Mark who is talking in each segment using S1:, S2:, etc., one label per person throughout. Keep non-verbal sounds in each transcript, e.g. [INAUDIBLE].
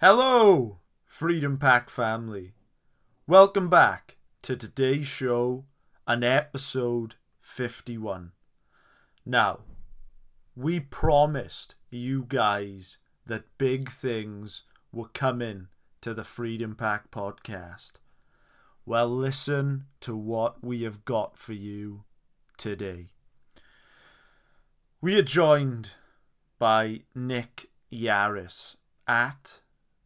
S1: Hello, Freedom Pack family. Welcome back to today's show and episode 51. Now, we promised you guys that big things were coming to the Freedom Pack podcast. Well, listen to what we have got for you today. We are joined by Nick Yarris at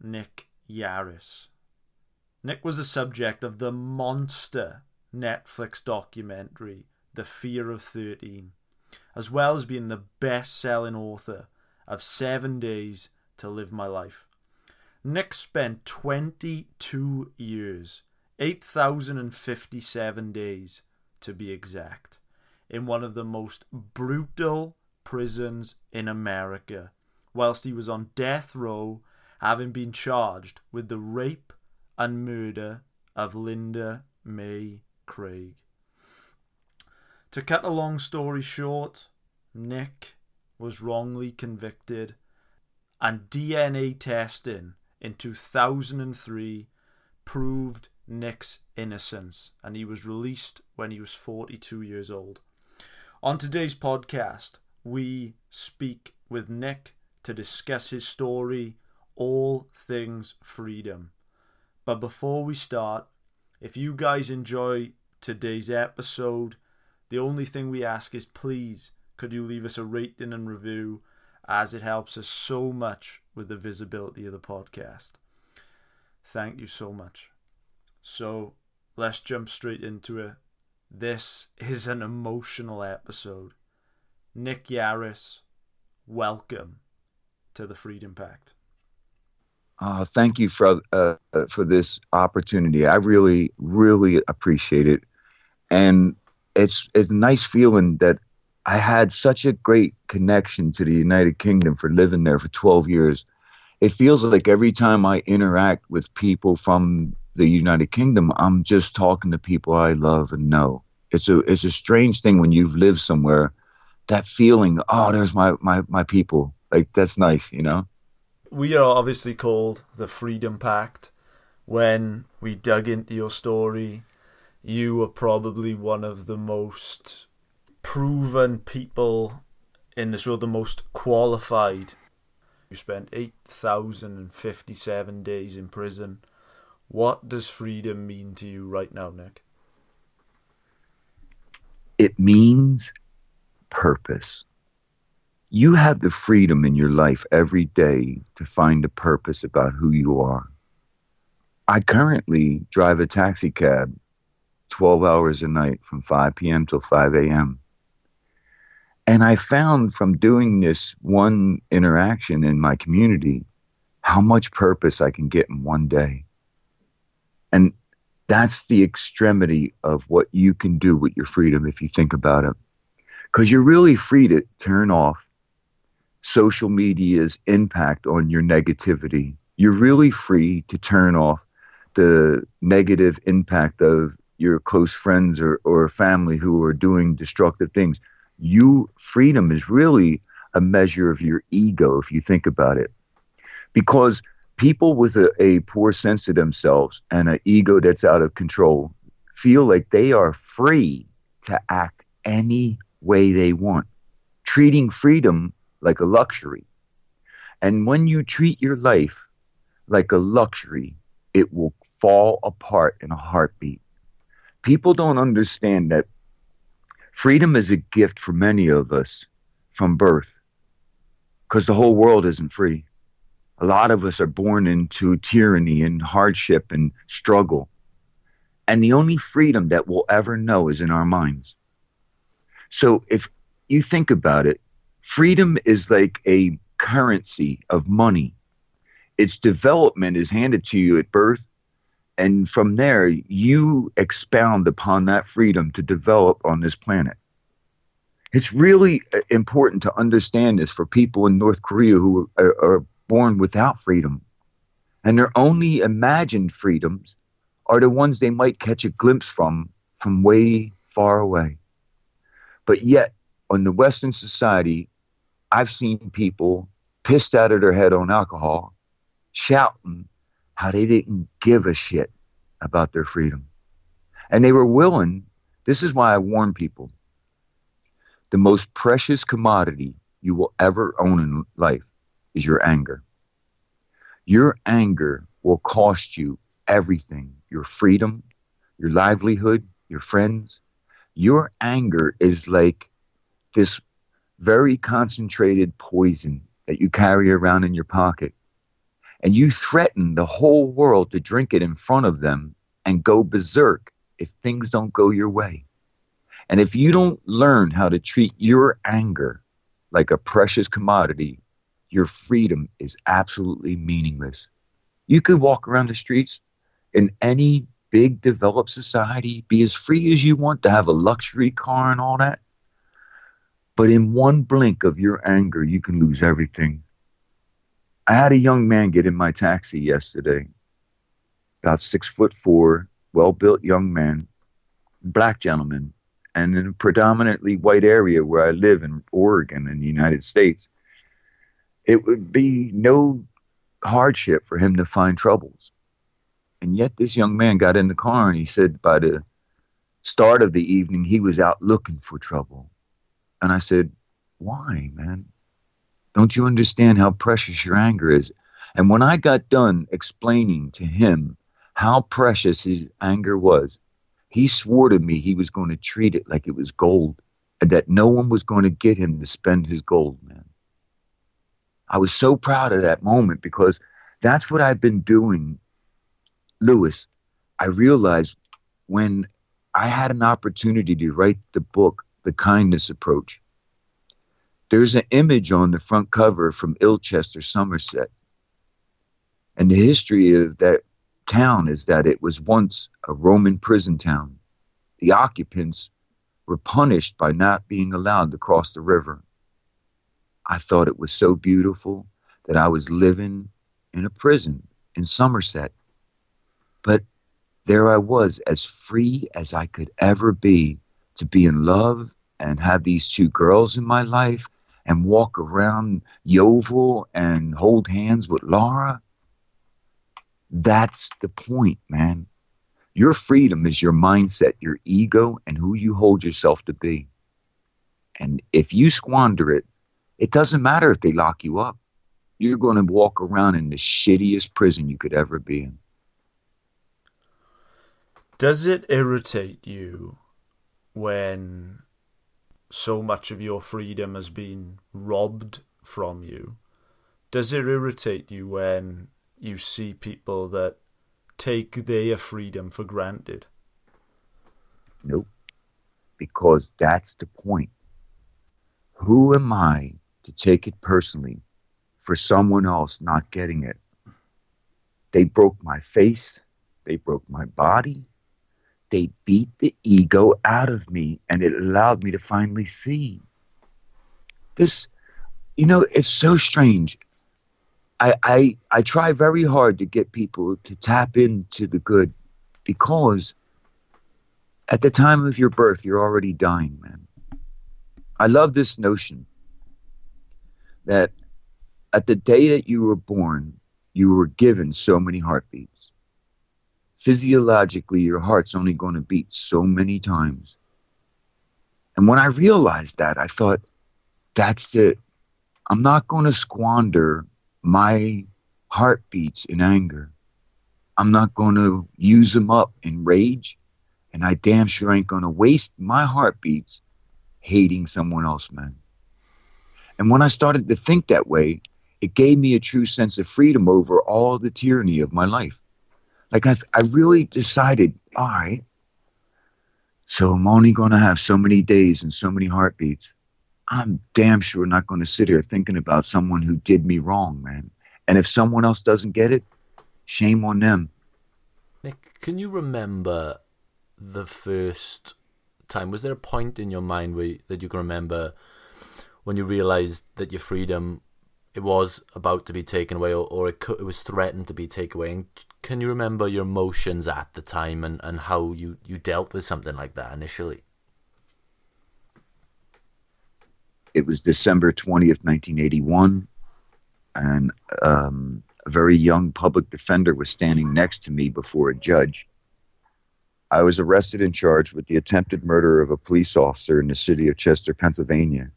S1: Nick Yarris. Nick was the subject of the monster Netflix documentary, The Fear of 13, as well as being the best selling author of Seven Days to Live My Life. Nick spent 22 years, 8,057 days to be exact, in one of the most brutal prisons in America, whilst he was on death row, having been charged with the rape and murder of Linda Mae Craig. To cut a long story short, Nick was wrongly convicted, and DNA testing in 2003 proved Nick's innocence, and he was released when he was 42 years old. On today's podcast, we speak with Nick to discuss his story, all things freedom. But before we start, if you guys enjoy today's episode, the only thing we ask is please could you leave us a rating and review as it helps us so much with the visibility of the podcast. Thank you so much. So let's jump straight into it. This [LAUGHS] is an emotional episode. Nick Yarris, welcome to the Freedom Pact.
S2: Uh, thank you for uh, for this opportunity. I really, really appreciate it, and it's it's a nice feeling that I had such a great connection to the United Kingdom for living there for 12 years. It feels like every time I interact with people from the United Kingdom, I'm just talking to people I love and know. It's a it's a strange thing when you've lived somewhere that feeling, oh, there's my, my, my people. Like, that's nice, you know?
S1: We are obviously called the Freedom Pact. When we dug into your story, you were probably one of the most proven people in this world, the most qualified. You spent 8,057 days in prison. What does freedom mean to you right now, Nick?
S2: It means purpose. You have the freedom in your life every day to find a purpose about who you are. I currently drive a taxi cab 12 hours a night from 5 p.m. till 5 a.m. And I found from doing this one interaction in my community how much purpose I can get in one day. And that's the extremity of what you can do with your freedom if you think about it because you're really free to turn off social media's impact on your negativity. You're really free to turn off the negative impact of your close friends or, or family who are doing destructive things. You freedom is really a measure of your ego if you think about it. Because people with a, a poor sense of themselves and an ego that's out of control feel like they are free to act any way they want, treating freedom like a luxury. And when you treat your life like a luxury, it will fall apart in a heartbeat. People don't understand that freedom is a gift for many of us from birth because the whole world isn't free. A lot of us are born into tyranny and hardship and struggle. And the only freedom that we'll ever know is in our minds. So if you think about it, freedom is like a currency of money. Its development is handed to you at birth, and from there you expound upon that freedom to develop on this planet. It's really uh, important to understand this for people in North Korea who are, are born without freedom. And their only imagined freedoms are the ones they might catch a glimpse from from way far away. But yet, on the Western society, I've seen people pissed out of their head on alcohol shouting how they didn't give a shit about their freedom. And they were willing, this is why I warn people the most precious commodity you will ever own in life is your anger. Your anger will cost you everything your freedom, your livelihood, your friends. Your anger is like this very concentrated poison that you carry around in your pocket. And you threaten the whole world to drink it in front of them and go berserk if things don't go your way. And if you don't learn how to treat your anger like a precious commodity, your freedom is absolutely meaningless. You could walk around the streets in any big developed society, be as free as you want to have a luxury car and all that. But in one blink of your anger, you can lose everything. I had a young man get in my taxi yesterday, about six foot four, well built young man, black gentleman, and in a predominantly white area where I live in Oregon in the United States, it would be no hardship for him to find troubles. And yet, this young man got in the car and he said by the start of the evening, he was out looking for trouble. And I said, Why, man? Don't you understand how precious your anger is? And when I got done explaining to him how precious his anger was, he swore to me he was going to treat it like it was gold and that no one was going to get him to spend his gold, man. I was so proud of that moment because that's what I've been doing. Lewis, I realized when I had an opportunity to write the book, The Kindness Approach, there's an image on the front cover from Ilchester, Somerset. And the history of that town is that it was once a Roman prison town. The occupants were punished by not being allowed to cross the river. I thought it was so beautiful that I was living in a prison in Somerset. But there I was, as free as I could ever be to be in love and have these two girls in my life and walk around Yeovil and hold hands with Laura. That's the point, man. Your freedom is your mindset, your ego, and who you hold yourself to be. And if you squander it, it doesn't matter if they lock you up. You're going to walk around in the shittiest prison you could ever be in.
S1: Does it irritate you when so much of your freedom has been robbed from you? Does it irritate you when you see people that take their freedom for granted.
S2: Nope. Because that's the point. Who am I to take it personally for someone else not getting it? They broke my face. They broke my body. They beat the ego out of me, and it allowed me to finally see. This, you know, it's so strange. I, I I try very hard to get people to tap into the good because at the time of your birth you're already dying, man. I love this notion that at the day that you were born, you were given so many heartbeats. Physiologically, your heart's only going to beat so many times. And when I realized that, I thought, that's it. I'm not going to squander my heartbeats in anger. I'm not going to use them up in rage, and I damn sure ain't going to waste my heartbeats hating someone else, man. And when I started to think that way, it gave me a true sense of freedom over all the tyranny of my life. Like I, I really decided, all right, so I'm only going to have so many days and so many heartbeats. I'm damn sure not going to sit here thinking about someone who did me wrong, man. And if someone else doesn't get it, shame on them.
S3: Nick, can you remember the first time? Was there a point in your mind where that you can remember when you realized that your freedom it was about to be taken away, or, or it, could, it was threatened to be taken away? And can you remember your emotions at the time and, and how you, you dealt with something like that initially?
S2: it was December 20th, 1981. And um, a very young public defender was standing next to me before a judge. I was arrested and charged with the attempted murder of a police officer in the city of Chester, Pennsylvania.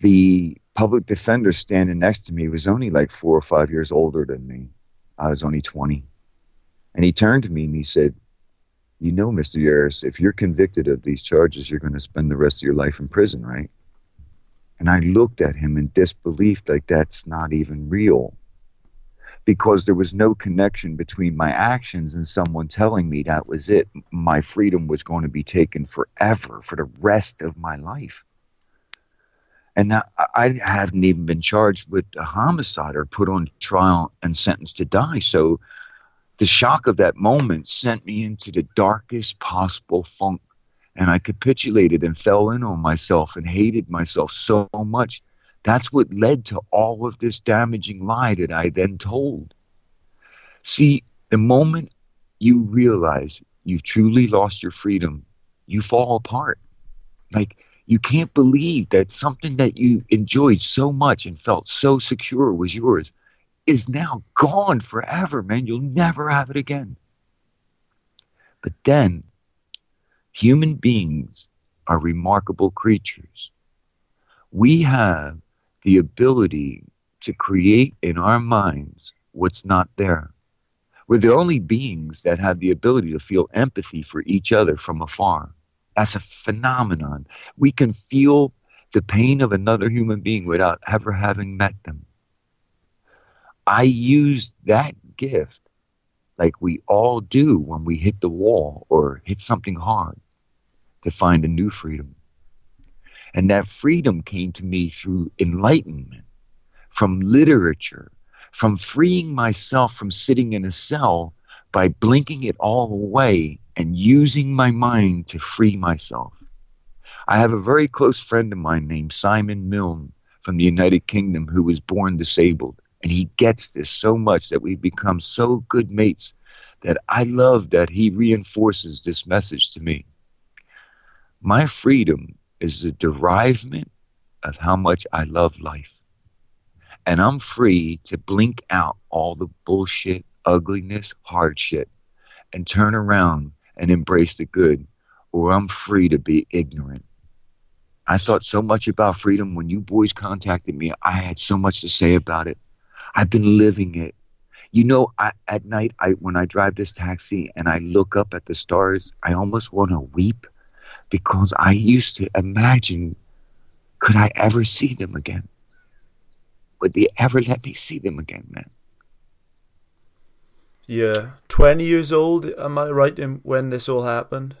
S2: The public defender standing next to me was only like four or five years older than me. I was only 20. And he turned to me and he said, You know, Mr. Yarris, if you're convicted of these charges, you're going to spend the rest of your life in prison, right? And I looked at him in disbelief, like that's not even real. Because there was no connection between my actions and someone telling me that was it. My freedom was going to be taken forever, for the rest of my life. And I hadn't even been charged with a homicide or put on trial and sentenced to die. So the shock of that moment sent me into the darkest possible funk and I capitulated and fell in on myself and hated myself so much. That's what led to all of this damaging lie that I then told. See, the moment you realize you've truly lost your freedom, you fall apart. Like, you can't believe that something that you enjoyed so much and felt so secure was yours is now gone forever, man. You'll never have it again. But then Human beings are remarkable creatures. We have the ability to create in our minds what's not there. We're the only beings that have the ability to feel empathy for each other from afar. That's a phenomenon. We can feel the pain of another human being without ever having met them. I use that gift like we all do when we hit the wall or hit something hard to find a new freedom. And that freedom came to me through enlightenment, from literature, from freeing myself from sitting in a cell by blinking it all away and using my mind to free myself. I have a very close friend of mine named Simon Milne from the United Kingdom who was born disabled. And he gets this so much that we've become so good mates that I love that he reinforces this message to me. My freedom is the derivement of how much I love life. And I'm free to blink out all the bullshit, ugliness, hardship, and turn around and embrace the good, or I'm free to be ignorant. I thought so much about freedom when you boys contacted me. I had so much to say about it. I've been living it. You know, I, at night, I when I drive this taxi and I look up at the stars, I almost want to weep because I used to imagine could I ever see them again? Would they ever let me see them again, man?
S1: Yeah. 20 years old, am I right in when this all happened?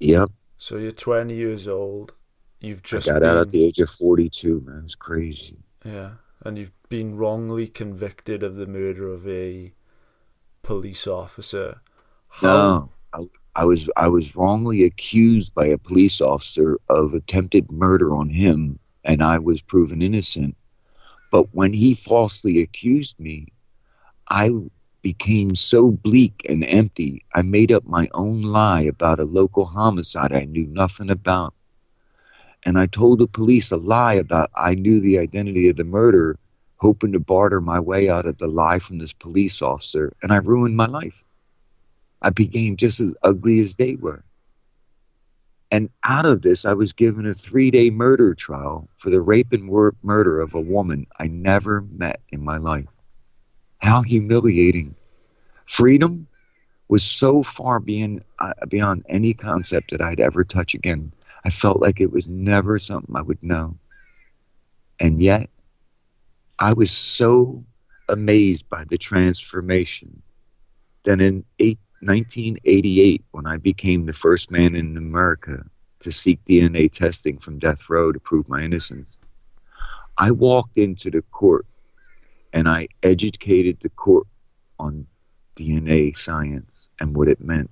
S2: Yep.
S1: So you're 20 years old. You've just
S2: I got
S1: been,
S2: out at the age of 42, man. It's crazy.
S1: Yeah. And you've been wrongly convicted of the murder of a police officer.
S2: How, no. I, I was I was wrongly accused by a police officer of attempted murder on him, and I was proven innocent. But when he falsely accused me, I became so bleak and empty. I made up my own lie about a local homicide I knew nothing about. And I told the police a lie about I knew the identity of the murderer, hoping to barter my way out of the lie from this police officer, and I ruined my life. I became just as ugly as they were. And out of this, I was given a three day murder trial for the rape and murder of a woman I never met in my life. How humiliating. Freedom was so far beyond, uh, beyond any concept that I'd ever touch again. I felt like it was never something I would know. And yet, I was so amazed by the transformation that in eight, 1988, when I became the first man in America to seek DNA testing from death row to prove my innocence, I walked into the court and I educated the court on DNA science and what it meant.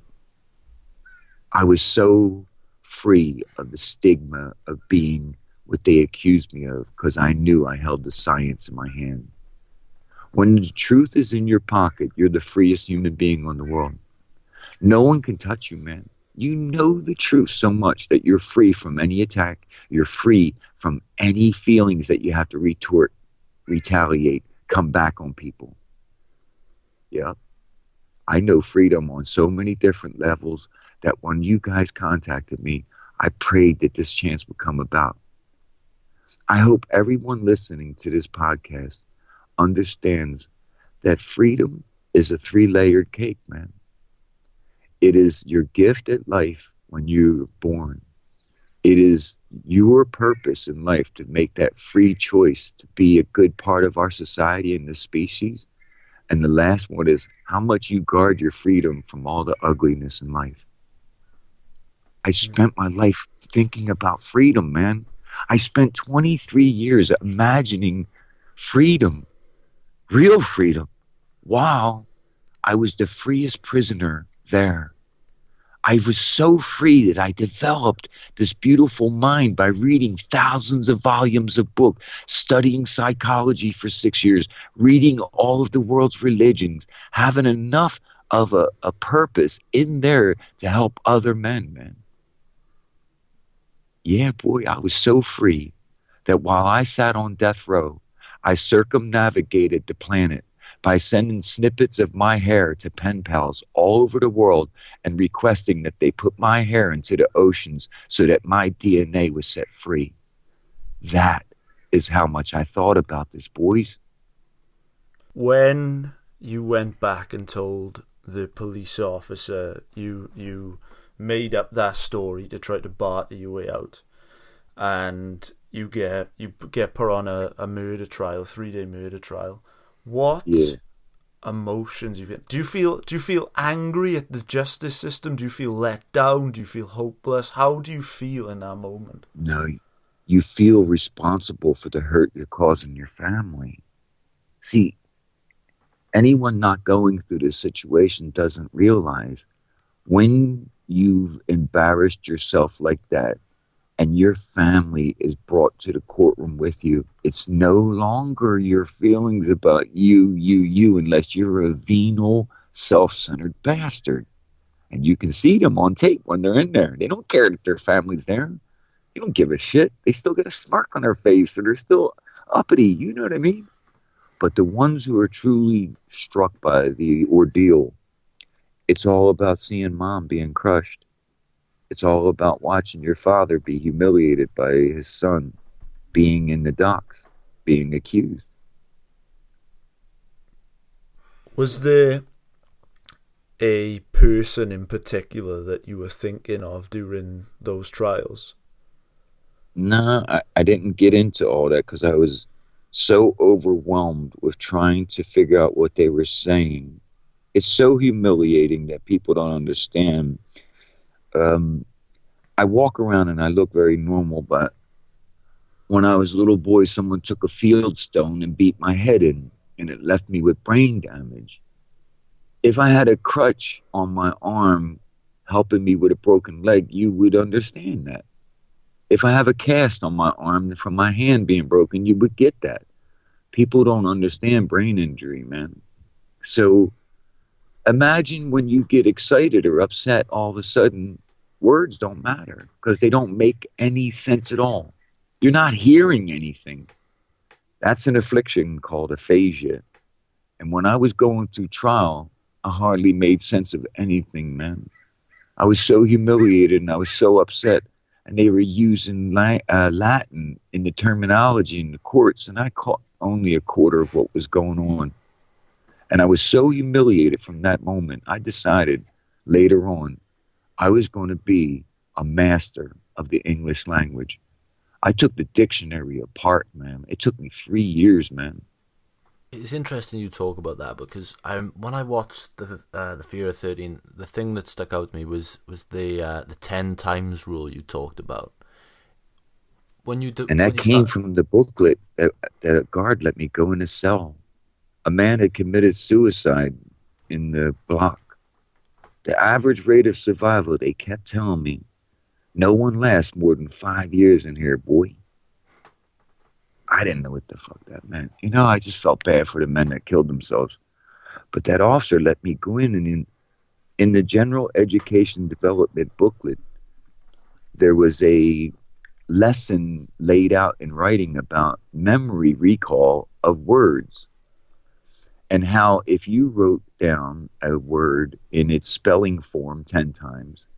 S2: I was so free of the stigma of being what they accused me of because I knew I held the science in my hand. When the truth is in your pocket, you're the freest human being on the world. No one can touch you, man. You know the truth so much that you're free from any attack. You're free from any feelings that you have to retort, retaliate, come back on people. Yeah. I know freedom on so many different levels that when you guys contacted me, I prayed that this chance would come about. I hope everyone listening to this podcast understands that freedom is a three layered cake, man. It is your gift at life when you're born. It is your purpose in life to make that free choice to be a good part of our society and the species. And the last one is how much you guard your freedom from all the ugliness in life. I spent my life thinking about freedom, man. I spent 23 years imagining freedom, real freedom. Wow, I was the freest prisoner there. I was so free that I developed this beautiful mind by reading thousands of volumes of books, studying psychology for six years, reading all of the world's religions, having enough of a, a purpose in there to help other men, man. Yeah, boy, I was so free that while I sat on death row, I circumnavigated the planet by sending snippets of my hair to pen pals all over the world and requesting that they put my hair into the oceans so that my DNA was set free. That is how much I thought about this, boys.
S1: When you went back and told the police officer you you made up that story to try to barter your way out, and you get you get put on a, a murder trial, three day murder trial. What yeah. emotions you feel? Do you feel do you feel angry at the justice system? Do you feel let down? Do you feel hopeless? How do you feel in that moment?
S2: No, you feel responsible for the hurt you're causing your family. See, anyone not going through this situation doesn't realize when you've embarrassed yourself like that and your family is brought to the courtroom with you, it's no longer your feelings about you, you, you, unless you're a venal, self centered bastard. And you can see them on tape when they're in there. They don't care that their family's there. They don't give a shit. They still get a smirk on their face or they're still uppity. You know what I mean? But the ones who are truly struck by the ordeal, it's all about seeing mom being crushed it's all about watching your father be humiliated by his son being in the docks, being accused.
S1: Was there a person in particular that you were thinking of during those trials?
S2: No, I, I didn't get into all that because I was so overwhelmed with trying to figure out what they were saying. It's so humiliating that people don't understand um, I walk around and I look very normal, but when I was a little boy, someone took a field stone and beat my head in, and it left me with brain damage. If I had a crutch on my arm helping me with a broken leg, you would understand that. If I have a cast on my arm from my hand being broken, you would get that. People don't understand brain injury, man. So imagine when you get excited or upset all of a sudden words don't matter because they don't make any sense at all. You're not hearing anything. That's an affliction called aphasia. And when I was going through trial, I hardly made sense of anything, man. I was so humiliated and I was so upset. And they were using uh, Latin in the terminology in the courts, and I caught only a quarter of what was going on. And I was so humiliated from that moment, I decided later on I was going to be a master of the English language. I took the dictionary apart, man. It took me three years, man.
S3: It's interesting you talk about that because I, when I watched the uh, the Fear of Thirteen, the thing that stuck out to me was was the uh, the ten times rule you talked about. When you do,
S2: and that came start... from the booklet that the guard let me go in a cell. A man had committed suicide in the block the average rate of survival, they kept telling me, no one lasts more than five years in here, boy. I didn't know what the fuck that meant. You know, I just felt bad for the men that killed themselves. But that officer let me go in, and in, in the general education development booklet, there was a lesson laid out in writing about memory recall of words. And how if you wrote down a word in its spelling form 10 times,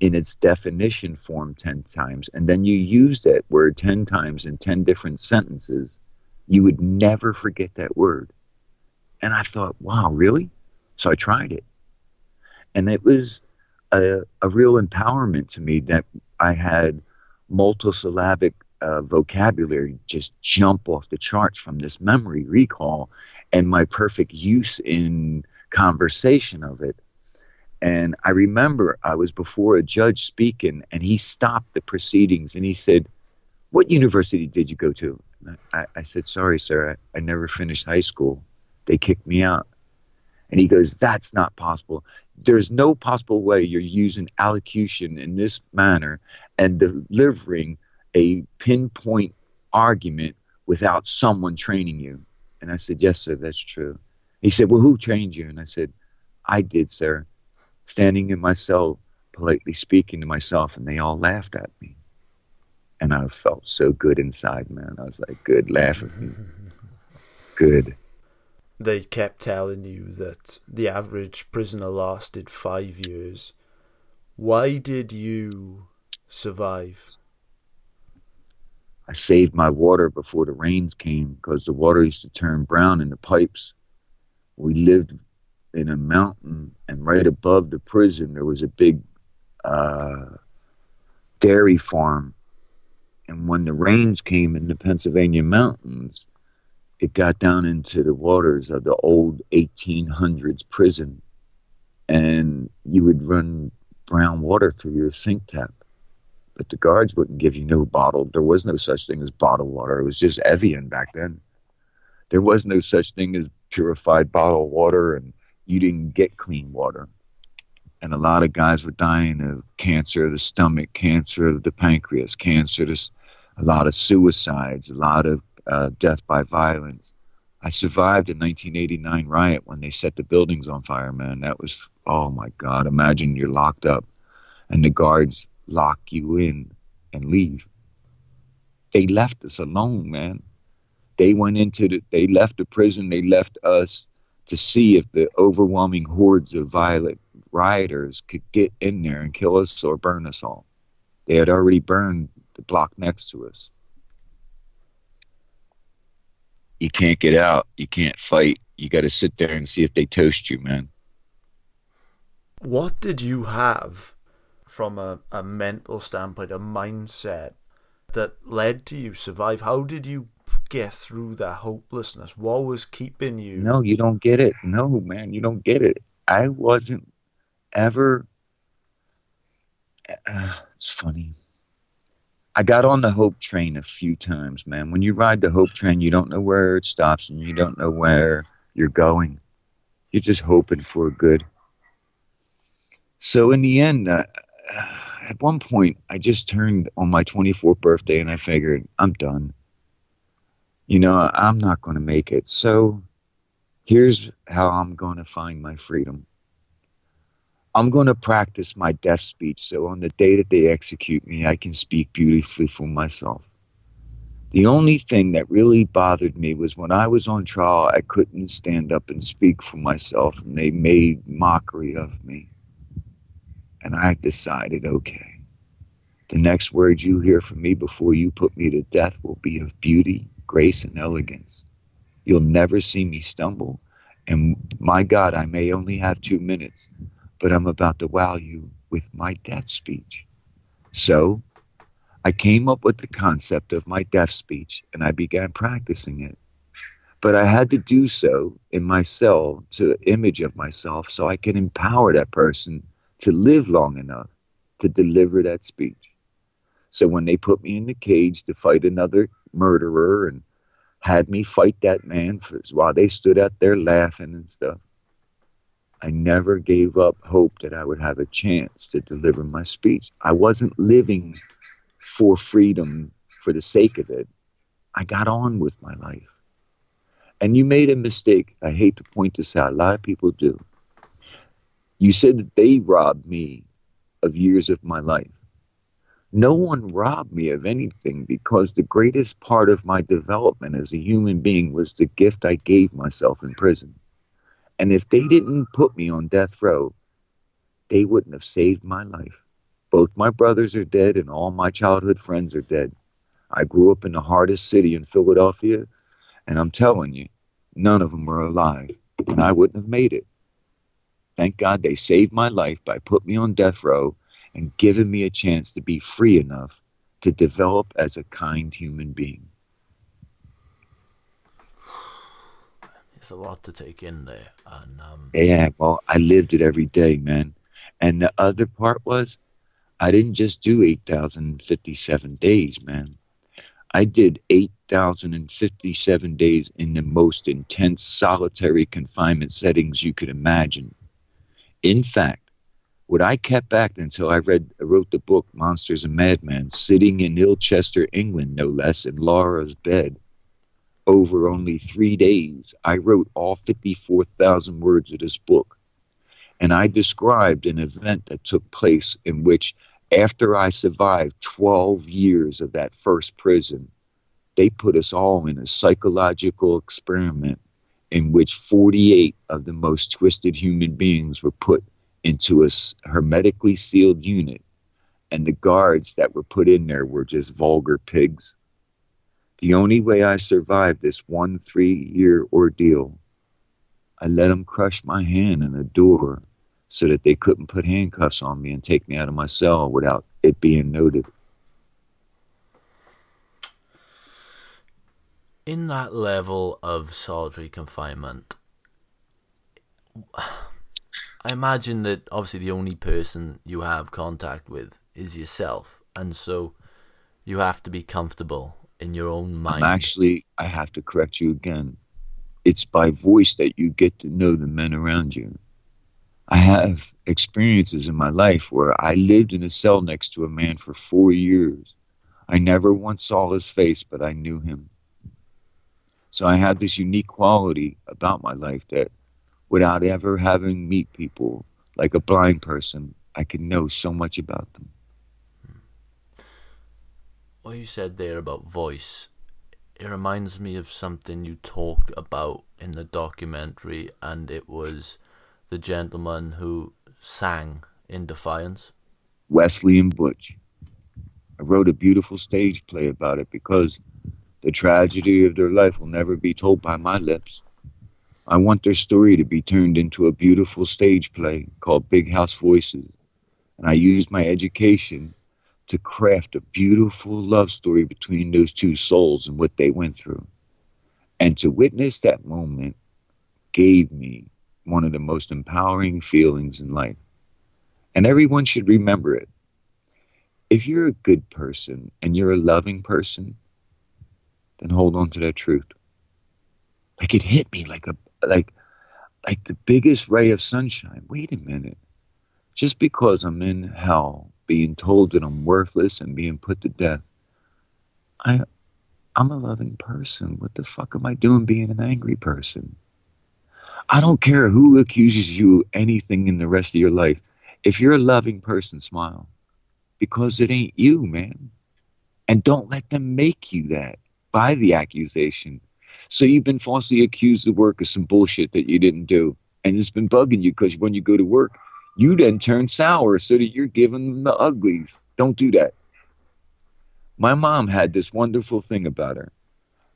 S2: in its definition form 10 times, and then you use that word 10 times in 10 different sentences, you would never forget that word. And I thought, wow, really? So I tried it. And it was a, a real empowerment to me that I had multisyllabic uh, vocabulary just jump off the charts from this memory recall and my perfect use in conversation of it. And I remember I was before a judge speaking, and he stopped the proceedings and he said, What university did you go to? I, I, said, Sorry, sir, I, I never finished high school. They kicked me out. And he goes, That's not possible. There's no possible way you're using allocution in this manner and delivering a pinpoint argument without someone training you. And I said, Yes, sir, that's true. He said, Well, who trained you? And I said, I did, sir. Standing in my cell, politely speaking to myself, and they all laughed at me. And I felt so good inside, man. I was like, Good, laugh at me. [LAUGHS] Good.
S1: They kept telling you that the average prisoner lasted five years. Why did you survive?
S2: I saved my water before the rains came because the water used to turn brown in the pipes. We lived in a mountain, and right above the prison, there was a big uh, dairy farm. And when the rains came in the Pennsylvania mountains, it got down into the waters of the old 1800s prison. And you would run brown water through your sink tap but the guards wouldn't give you no bottled. There was no such thing as bottled water. It was just Evian back then. There was no such thing as purified bottled water, and you didn't get clean water. And a lot of guys were dying of cancer of the stomach, cancer of the pancreas, cancer, a lot of suicides, a lot of uh, death by violence. I survived the 1989 riot when they set the buildings on fire, man. That was, oh my God, imagine you're locked up and the guards lock you in and leave. They left us alone, man. They went into the, they left the prison, they left us to see if the overwhelming hordes of violent rioters could get in there and kill us or burn us all. They had already burned the block next to us. You can't get out. You can't fight. You got to sit there and see if they toast you, man.
S1: What did you have from a, a mental standpoint, a mindset that led to you survive? How did you get through that hopelessness? What was keeping you?
S2: No, you don't get it. No, man, you don't get it. I wasn't ever. Uh, it's funny. I got on the hope train a few times, man. When you ride the hope train, you don't know where it stops and you don't know where you're going. You're just hoping for good. So in the end, uh, [SIGHS] at one point, I just turned on my 24th birthday and I figured, I'm done. You know, I'm not going to make it. So here's how I'm going to find my freedom. I'm going to practice my death speech so on the day that they execute me, I can speak beautifully for myself. The only thing that really bothered me was when I was on trial, I couldn't stand up and speak for myself, and they made mockery of me. And I decided, okay, the next words you hear from me before you put me to death will be of beauty, grace, and elegance. You'll never see me stumble. And my God, I may only have two minutes, but I'm about to wow you with my death speech. So I came up with the concept of my death speech and I began practicing it. But I had to do so in my cell to image of myself so I can empower that person to live long enough to deliver that speech. So when they put me in the cage to fight another murderer and had me fight that man for, while they stood out there laughing and stuff, I never gave up hope that I would have a chance to deliver my speech. I wasn't living for freedom for the sake of it. I got on with my life. And you made a mistake. I hate to point this out. A lot of people do. You said that they robbed me of years of my life. No one robbed me of anything because the greatest part of my development as a human being was the gift I gave myself in prison. And if they didn't put me on death row, they wouldn't have saved my life. Both my brothers are dead, and all my childhood friends are dead. I grew up in the hardest city in Philadelphia, and I'm telling you, none of them were alive, and I wouldn't have made it. Thank God they saved my life by putting me on death row and giving me a chance to be free enough to develop as a kind human being.
S3: It's a lot to take in there. And, um...
S2: Yeah, well, I lived it every day, man. And the other part was, I didn't just do 8,057 days, man. I did 8,057 days in the most intense solitary confinement settings you could imagine. In fact, what I kept back until I read wrote the book Monsters and Madmen, sitting in Ilchester, England, no less, in Laura's bed, over only three days, I wrote all 54,000 words of this book. And I described an event that took place in which after I survived 12 years of that first prison, they put us all in a psychological experiment in which 48 of the most twisted human beings were put into a hermetically sealed unit, and the guards that were put in there were just vulgar pigs. The only way I survived this one three year ordeal, I let them crush my hand in a door so that they couldn't put handcuffs on me and take me out of my cell without it being noted.
S3: In that level of solitary confinement, I imagine that obviously the only person you have contact with is yourself, and so you have to be comfortable in your own mind.
S2: I'm actually, I have to correct you again. It's by voice that you get to know the men around you. I have experiences in my life where I lived in a cell next to a man for four years. I never once saw his face, but I knew him. So I had this unique quality about my life that without ever having meet people like a blind person, I could know so much about them.
S3: What you said there about voice, it reminds me of something you talked about in the documentary, and it was the gentleman who sang in Defiance?
S2: Wesley and Butch. I wrote a beautiful stage play about it because the tragedy of their life will never be told by my lips. I want their story to be turned into a beautiful stage play called Big House Voices. And I used my education to craft a beautiful love story between those two souls and what they went through. And to witness that moment gave me one of the most empowering feelings in life. And everyone should remember it. If you're a good person and you're a loving person, then hold on to that truth. Like it hit me like a like like the biggest ray of sunshine. Wait a minute. Just because I'm in hell, being told that I'm worthless and being put to death, I I'm a loving person. What the fuck am I doing being an angry person? I don't care who accuses you anything in the rest of your life. If you're a loving person, smile because it ain't you, man. And don't let them make you that by the accusation. So you've been falsely accused of work of some bullshit that you didn't do. And it's been bugging you because when you go to work, you then turn sour so that you're giving them the uglies. Don't do that. My mom had this wonderful thing about her.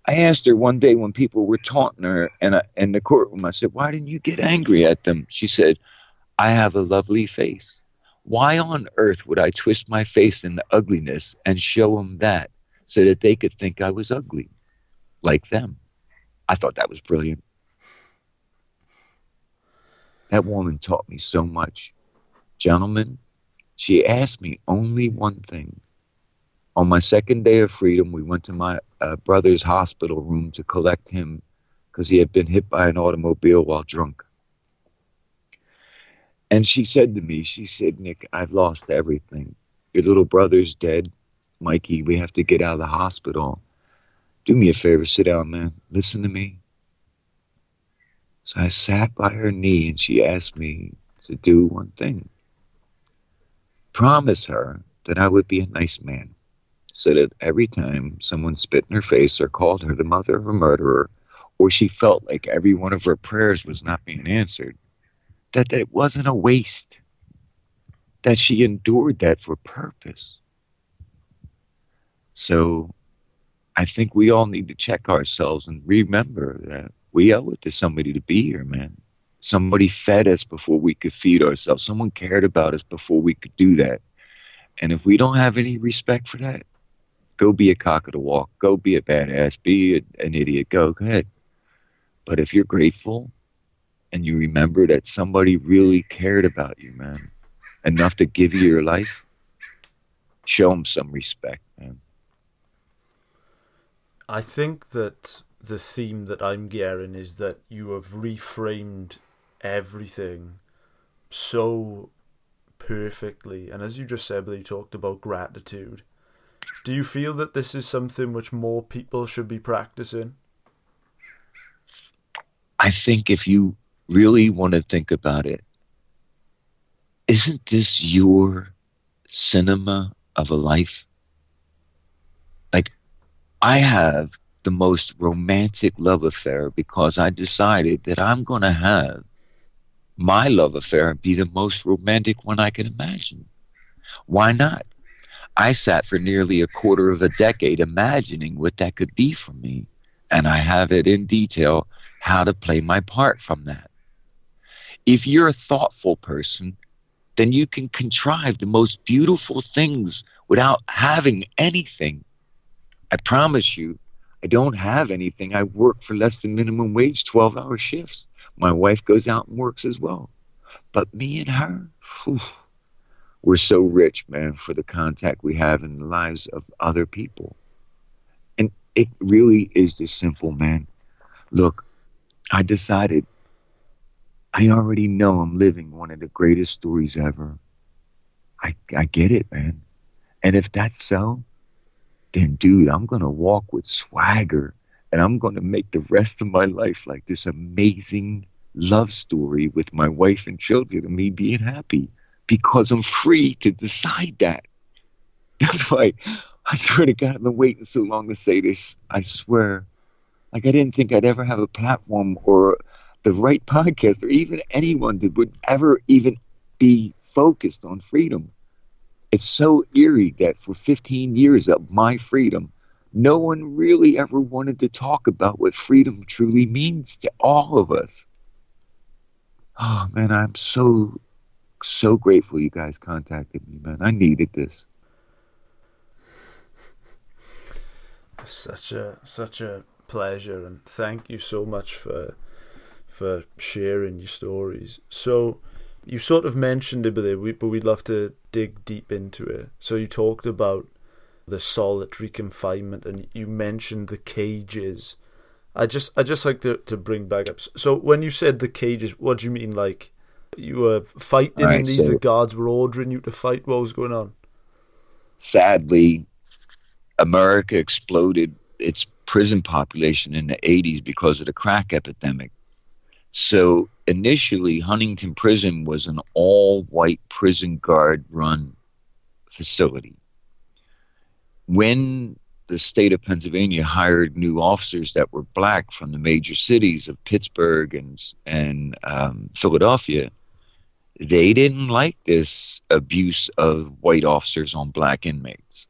S2: I asked her one day when people were taunting her in, a, in the courtroom, I said, Why didn't you get angry at them? She said, I have a lovely face. Why on earth would I twist my face in the ugliness and show them that so that they could think I was ugly like them? I thought that was brilliant. That woman taught me so much. Gentlemen, she asked me only one thing on my second day of freedom, we went to my uh, brother's hospital room to collect him because he had been hit by an automobile while drunk. And she said to me, she said, Nick, I've lost everything. Your little brother's dead. Mikey, we have to get out of the hospital. Do me a favor, sit down, man. Listen to me. So I sat by her knee and she asked me to do one thing promise her that I would be a nice man so that every time someone spit in her face or called her the mother of a murderer or she felt like every one of her prayers was not being answered, that, that it wasn't a waste, that she endured that for purpose. So I think we all need to check ourselves and remember that we owe it to somebody to be here, man. Somebody fed us before we could feed ourselves. Someone cared about us before we could do that. And if we don't have any respect for that, go be a cock of the walk. Go be a badass. Be a, an idiot. Go, go ahead. But if you're grateful and you remember that somebody really cared about you, man, enough to give you your life, show them some respect.
S1: I think that the theme that I'm getting is that you have reframed everything so perfectly. And as you just said, you talked about gratitude. Do you feel that this is something which more people should be practicing?
S2: I think if you really want to think about it, isn't this your cinema of a life? I have the most romantic love affair because I decided that I'm going to have my love affair be the most romantic one I can imagine. Why not? I sat for nearly a quarter of a decade imagining what that could be for me, and I have it in detail how to play my part from that. If you're a thoughtful person, then you can contrive the most beautiful things without having anything. I promise you, I don't have anything. I work for less than minimum wage, 12 hour shifts. My wife goes out and works as well. But me and her, whew, we're so rich, man, for the contact we have in the lives of other people. And it really is this simple, man. Look, I decided I already know I'm living one of the greatest stories ever. I, I get it, man. And if that's so, then, dude, I'm going to walk with swagger and I'm going to make the rest of my life like this amazing love story with my wife and children and me being happy because I'm free to decide that. [LAUGHS] That's why I swear to God, I've been waiting so long to say this. I swear. Like I didn't think I'd ever have a platform or the right podcast or even anyone that would ever even be focused on freedom. It's so eerie that for 15 years of my freedom, no one really ever wanted to talk about what freedom truly means to all of us. Oh man, I'm so so grateful you guys contacted me, man. I needed this.
S1: Such a such a pleasure and thank you so much for for sharing your stories. So you sort of mentioned it, but we'd love to dig deep into it. So you talked about the solitary confinement, and you mentioned the cages. I just I just like to, to bring back up. So when you said the cages, what do you mean? Like you were fighting, right, and these so the guards were ordering you to fight. What was going on?
S2: Sadly, America exploded its prison population in the 80s because of the crack epidemic. So initially, Huntingdon Prison was an all white prison guard run facility. When the state of Pennsylvania hired new officers that were black from the major cities of Pittsburgh and, and um, Philadelphia, they didn't like this abuse of white officers on black inmates.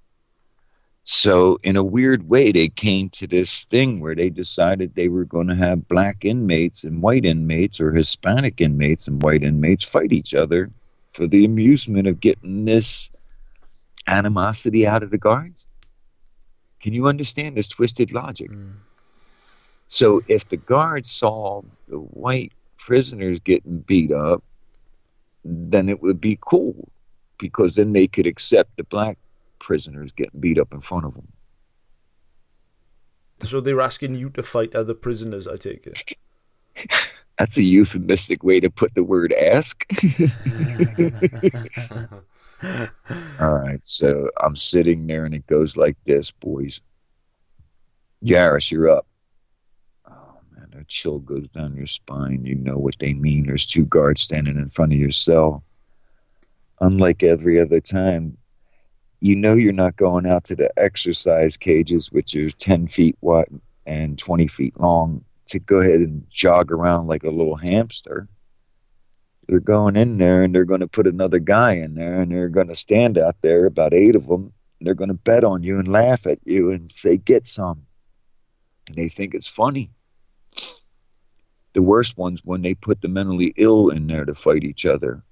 S2: So, in a weird way, they came to this thing where they decided they were going to have black inmates and white inmates, or Hispanic inmates and white inmates, fight each other for the amusement of getting this animosity out of the guards. Can you understand this twisted logic? Mm. So, if the guards saw the white prisoners getting beat up, then it would be cool because then they could accept the black prisoners getting beat up in front of them.
S1: So they were asking you to fight other prisoners, I take it. [LAUGHS]
S2: That's a euphemistic way to put the word ask. [LAUGHS] All right, so I'm sitting there and it goes like this, boys. Yarris, you're up. Oh man, a chill goes down your spine. You know what they mean. There's two guards standing in front of your cell. Unlike every other time, you know you're not going out to the exercise cages, which are 10 feet wide and 20 feet long, to go ahead and jog around like a little hamster. They're going in there and they're going to put another guy in there and they're going to stand out there, about eight of them, and they're going to bet on you and laugh at you and say, get some. And they think it's funny. The worst ones when they put the mentally ill in there to fight each other.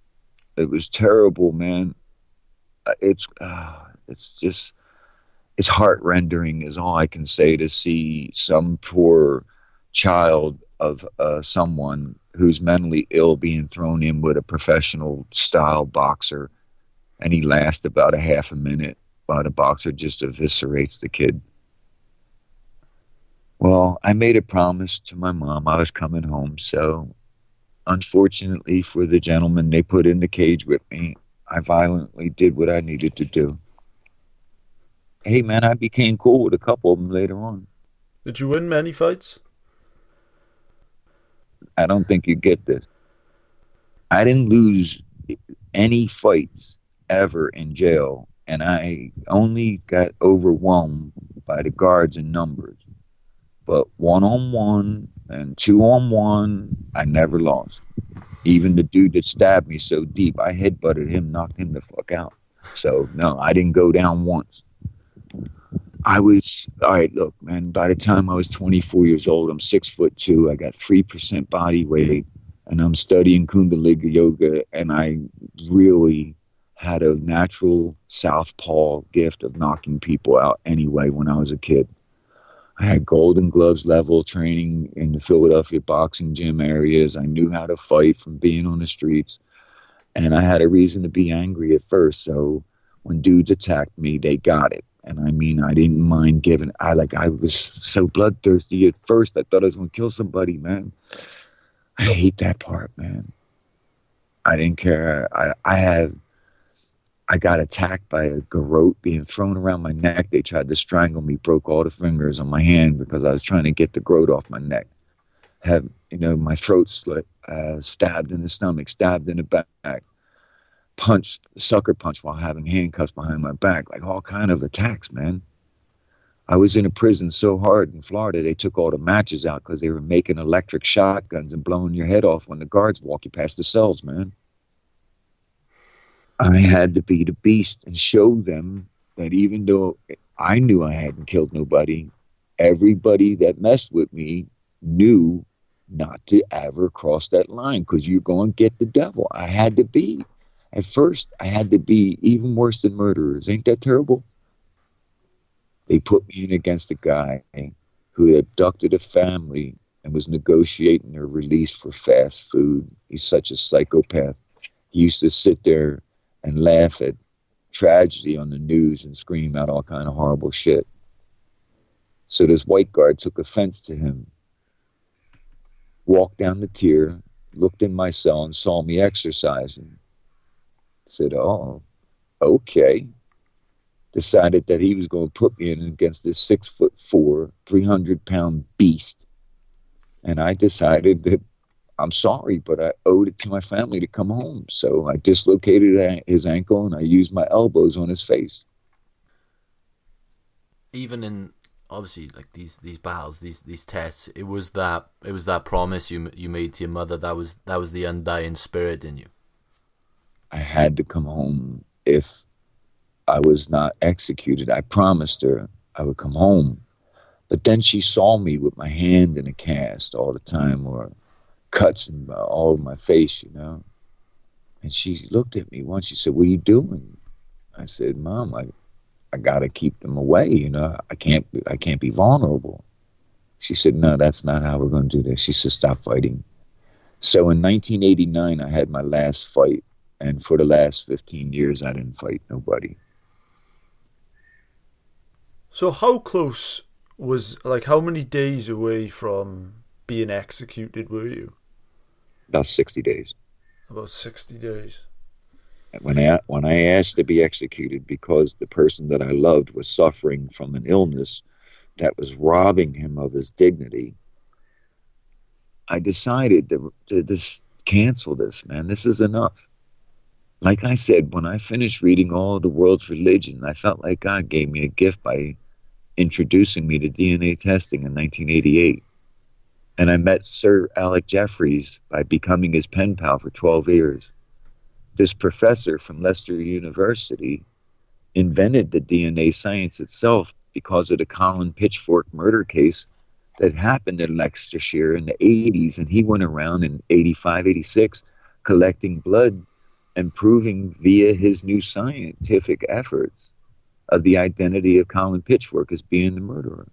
S2: It was terrible, man. Uh, it's uh, it's just it's heart rendering is all I can say to see some poor child of uh, someone who's mentally ill being thrown in with a professional style boxer and he lasts about a half a minute while the boxer just eviscerates the kid. Well, I made a promise to my mom I was coming home, so unfortunately for the gentleman they put in the cage with me, I violently did what I needed to do hey man, I became cool with a couple of them later on.
S1: Did you win many fights?
S2: I don't think you get this. I didn't lose any fights ever in jail, and I only got overwhelmed by the guards in numbers. But one on one and two on one, I never lost. Even the dude that stabbed me so deep, I headbutted him, knocked him the fuck out. So no, I didn't go down once. I was all right. Look, man. By the time I was 24 years old, I'm six foot two. I got three percent body weight, and I'm studying Kundalini yoga. And I really had a natural southpaw gift of knocking people out anyway when I was a kid. I had Golden Gloves level training in the Philadelphia boxing gym areas. I knew how to fight from being on the streets, and I had a reason to be angry at first. So when dudes attacked me, they got it and I mean, I didn't mind giving. I like, I was so bloodthirsty at first. I thought I was going to kill somebody, man. I hate that part, man. I didn't care. I, I have, I got attacked by a garrote being thrown around my neck. They tried to strangle me, broke all the fingers on my hand because I was trying to get the garrote off my neck. Have, you know, my throat slit, uh, stabbed in the stomach, stabbed in the back punch, sucker punch while having handcuffs behind my back, like all kind of attacks, man. I was in a prison so hard in Florida, they took all the matches out because they were making electric shotguns and blowing your head off when the guards walk you past the cells, man. I had to be the beast and show them that even though I knew I hadn't killed nobody, everybody that messed with me knew not to ever cross that line because you're going to get the devil. I had to be. At first, I had to be even worse than murderers. Ain't that terrible? They put me in against a guy who abducted a family and was negotiating their release for fast food. He's such a psychopath. He used to sit there and laugh at tragedy on the news and scream out all kind of horrible shit. So this white guard took offense to him, walked down the tier, looked in my cell and saw me exercising said, "Oh, okay." Decided that he was going to put me in against this six foot four, three hundred pound beast, and I decided that I'm sorry, but I owed it to my family to come home. So I dislocated his ankle and I used my elbows on his face.
S3: Even in obviously like these these battles, these these tests, it was that it was that promise you you made to your mother that was that was the undying spirit in you.
S2: I had to come home if I was not executed. I promised her I would come home. But then she saw me with my hand in a cast all the time or cuts in, all over my face, you know. And she looked at me once. She said, What are you doing? I said, Mom, I, I gotta keep them away, you know. I can't I can't be vulnerable. She said, No, that's not how we're gonna do this. She said, Stop fighting. So in 1989, I had my last fight and for the last 15 years i didn't fight nobody
S1: so how close was like how many days away from being executed were you
S2: about 60 days
S1: about 60 days
S2: when I when I asked to be executed because the person that I loved was suffering from an illness that was robbing him of his dignity, I decided to, to just cancel this, man. This is enough like I said, when I finished reading all the world's religion, I felt like God gave me a gift by introducing me to DNA testing in 1988. And I met Sir Alec Jeffreys by becoming his pen pal for 12 years. This professor from Leicester University invented the DNA science itself because of the Colin Pitchfork murder case that happened in Leicestershire in the 80s. And he went around in 85, 86 collecting blood and proving via his new scientific efforts of the identity of Colin Pitchfork as being the murderer.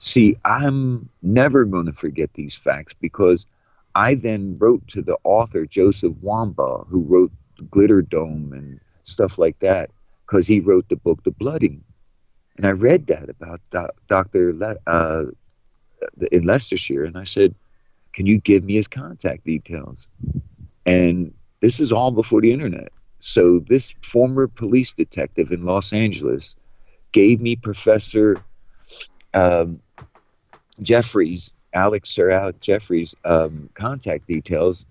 S2: See, I'm never going to forget these facts because I then wrote to the author, Joseph Wambaugh, who wrote Glitter Dome and stuff like that, because he wrote the book, The Blooding. And I read that about Dr. Le- uh, in Leicestershire, and I said, Can you give me his contact details? And this is all before the internet. So this former police detective in Los Angeles gave me Professor um, Jeffreys, Alex Sir Alex Jeffreys, um, contact details,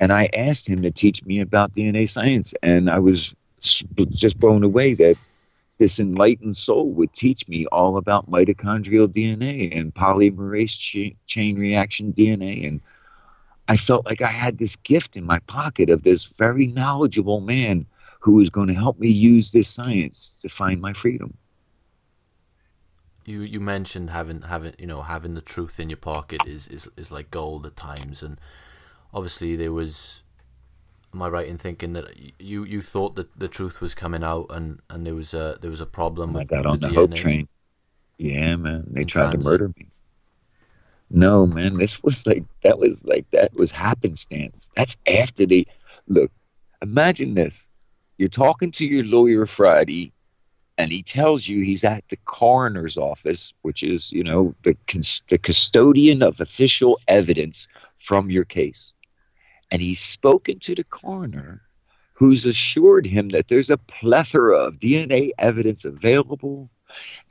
S2: and I asked him to teach me about DNA science, and I was just blown away that this enlightened soul would teach me all about mitochondrial DNA and polymerase cha- chain reaction DNA and I felt like I had this gift in my pocket of this very knowledgeable man who was going to help me use this science to find my freedom.
S3: You you mentioned having having you know having the truth in your pocket is is, is like gold at times, and obviously there was. Am I right in thinking that you, you thought that the truth was coming out and, and there was a there was a problem?
S2: I got on the, the hope train. Yeah, man, they tried transit. to murder me. No, man, this was like that was like that was happenstance. That's after they look. Imagine this: you're talking to your lawyer Friday, and he tells you he's at the coroner's office, which is you know the the custodian of official evidence from your case, and he's spoken to the coroner, who's assured him that there's a plethora of DNA evidence available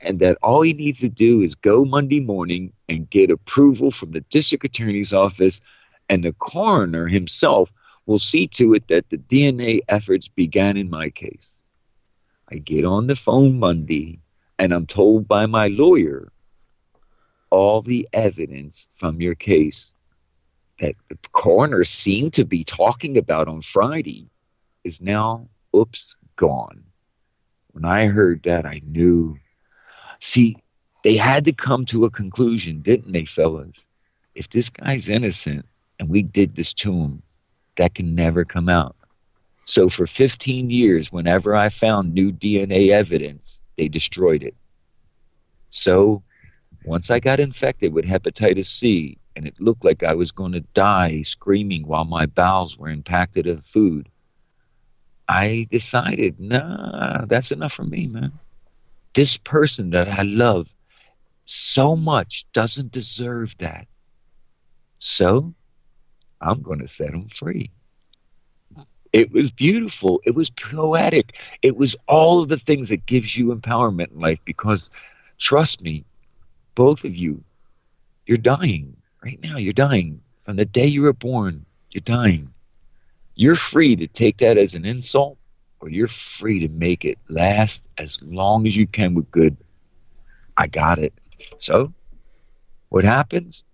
S2: and that all he needs to do is go Monday morning and get approval from the district attorney's office, and the coroner himself will see to it that the DNA efforts began in my case. I get on the phone Monday, and I'm told by my lawyer all the evidence from your case that the coroner seemed to be talking about on Friday is now, oops, gone. When I heard that, I knew See, they had to come to a conclusion, didn't they, fellas? If this guy's innocent and we did this to him, that can never come out. So for 15 years, whenever I found new DNA evidence, they destroyed it. So once I got infected with hepatitis C and it looked like I was going to die screaming while my bowels were impacted of food, I decided, nah, that's enough for me, man this person that I love so much doesn't deserve that. So I'm going to set him free. It was beautiful. It was poetic. It was all of the things that gives you empowerment in life because trust me, both of you, you're dying right now. You're dying. From the day you were born, you're dying. You're free to take that as an insult or you're free to make it last as long as you can with good. I got it. So, what happens?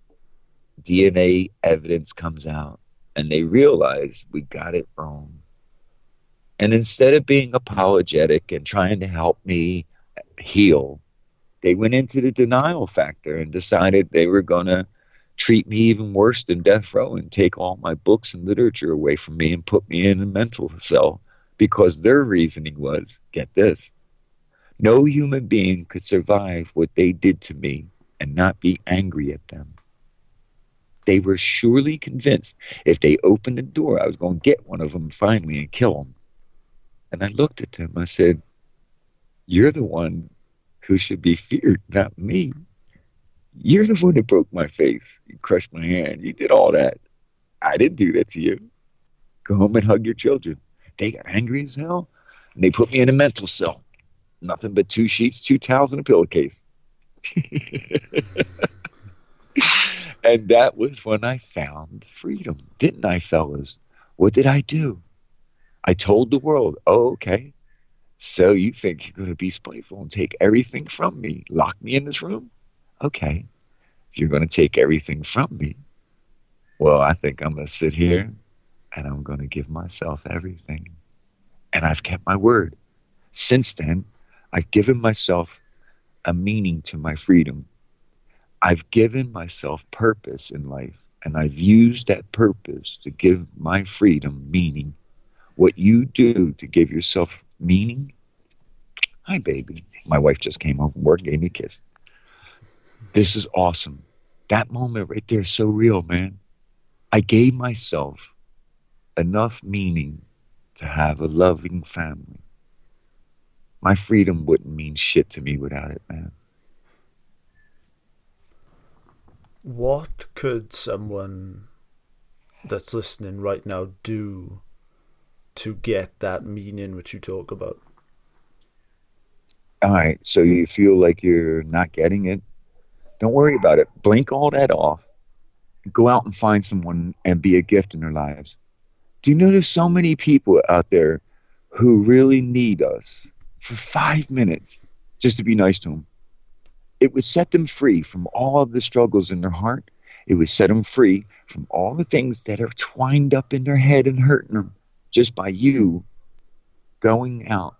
S2: DNA evidence comes out, and they realize we got it wrong. And instead of being apologetic and trying to help me heal, they went into the denial factor and decided they were going to treat me even worse than death row and take all my books and literature away from me and put me in a mental cell because their reasoning was get this no human being could survive what they did to me and not be angry at them. They were surely convinced if they opened the door, I was going to get one of them finally and kill them. And I looked at them. I said, You're the one who should be feared, not me. You're the one that broke my face. You crushed my hand. You did all that. I didn't do that to you. Go home and hug your children. They got angry as hell. And they put me in a mental cell. Nothing but two sheets, two towels, and a pillowcase. [LAUGHS] and that was when I found freedom, didn't I, fellas? What did I do? I told the world, oh, okay. So you think you're going to be spiteful and take everything from me, lock me in this room? Okay. if you're going to take everything from me, well, I think I'm going to sit here and I'm going to give myself everything. And I've kept my word. Since then, I've given myself a meaning to my freedom. I've given myself purpose in life, and I've used that purpose to give my freedom meaning. What you do to give yourself meaning, hi, baby. My wife just came home from work, and gave me a kiss. This is awesome. That moment right there is so real, man. I gave myself enough meaning to have a loving family. My freedom wouldn't mean shit to me without it, man.
S1: What could someone that's listening right now do to get that meaning which you talk about?
S2: All right, so you feel like you're not getting it? Don't worry about it. Blink all that off. Go out and find someone and be a gift in their lives. Do you know there's so many people out there who really need us for five minutes just to be nice to them? It would set them free from all of the struggles in their heart. It would set them free from all the things that are twined up in their head and hurting them just by you going out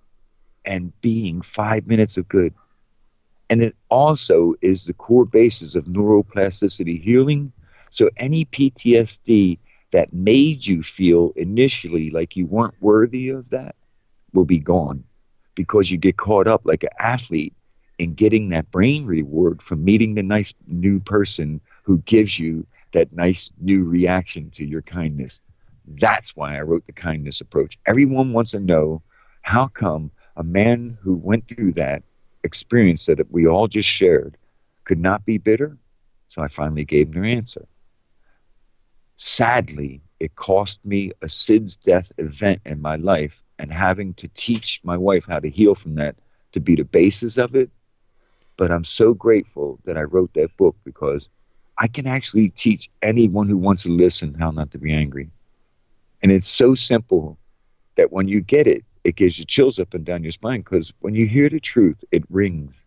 S2: and being five minutes of good. And it also is the core basis of neuroplasticity healing. So any PTSD that made you feel initially like you weren't worthy of that will be gone because you get caught up like an athlete in getting that brain reward from meeting the nice new person who gives you that nice new reaction to your kindness. That's why I wrote the kindness approach. Everyone wants to know how come a man who went through that experience that we all just shared could not be bitter? So I finally gave them their answer. Sadly, it cost me a SIDS death event in my life and having to teach my wife how to heal from that to be the basis of it. But I'm so grateful that I wrote that book because I can actually teach anyone who wants to listen how not to be angry. And it's so simple that when you get it, it gives you chills up and down your spine because when you hear the truth, it rings.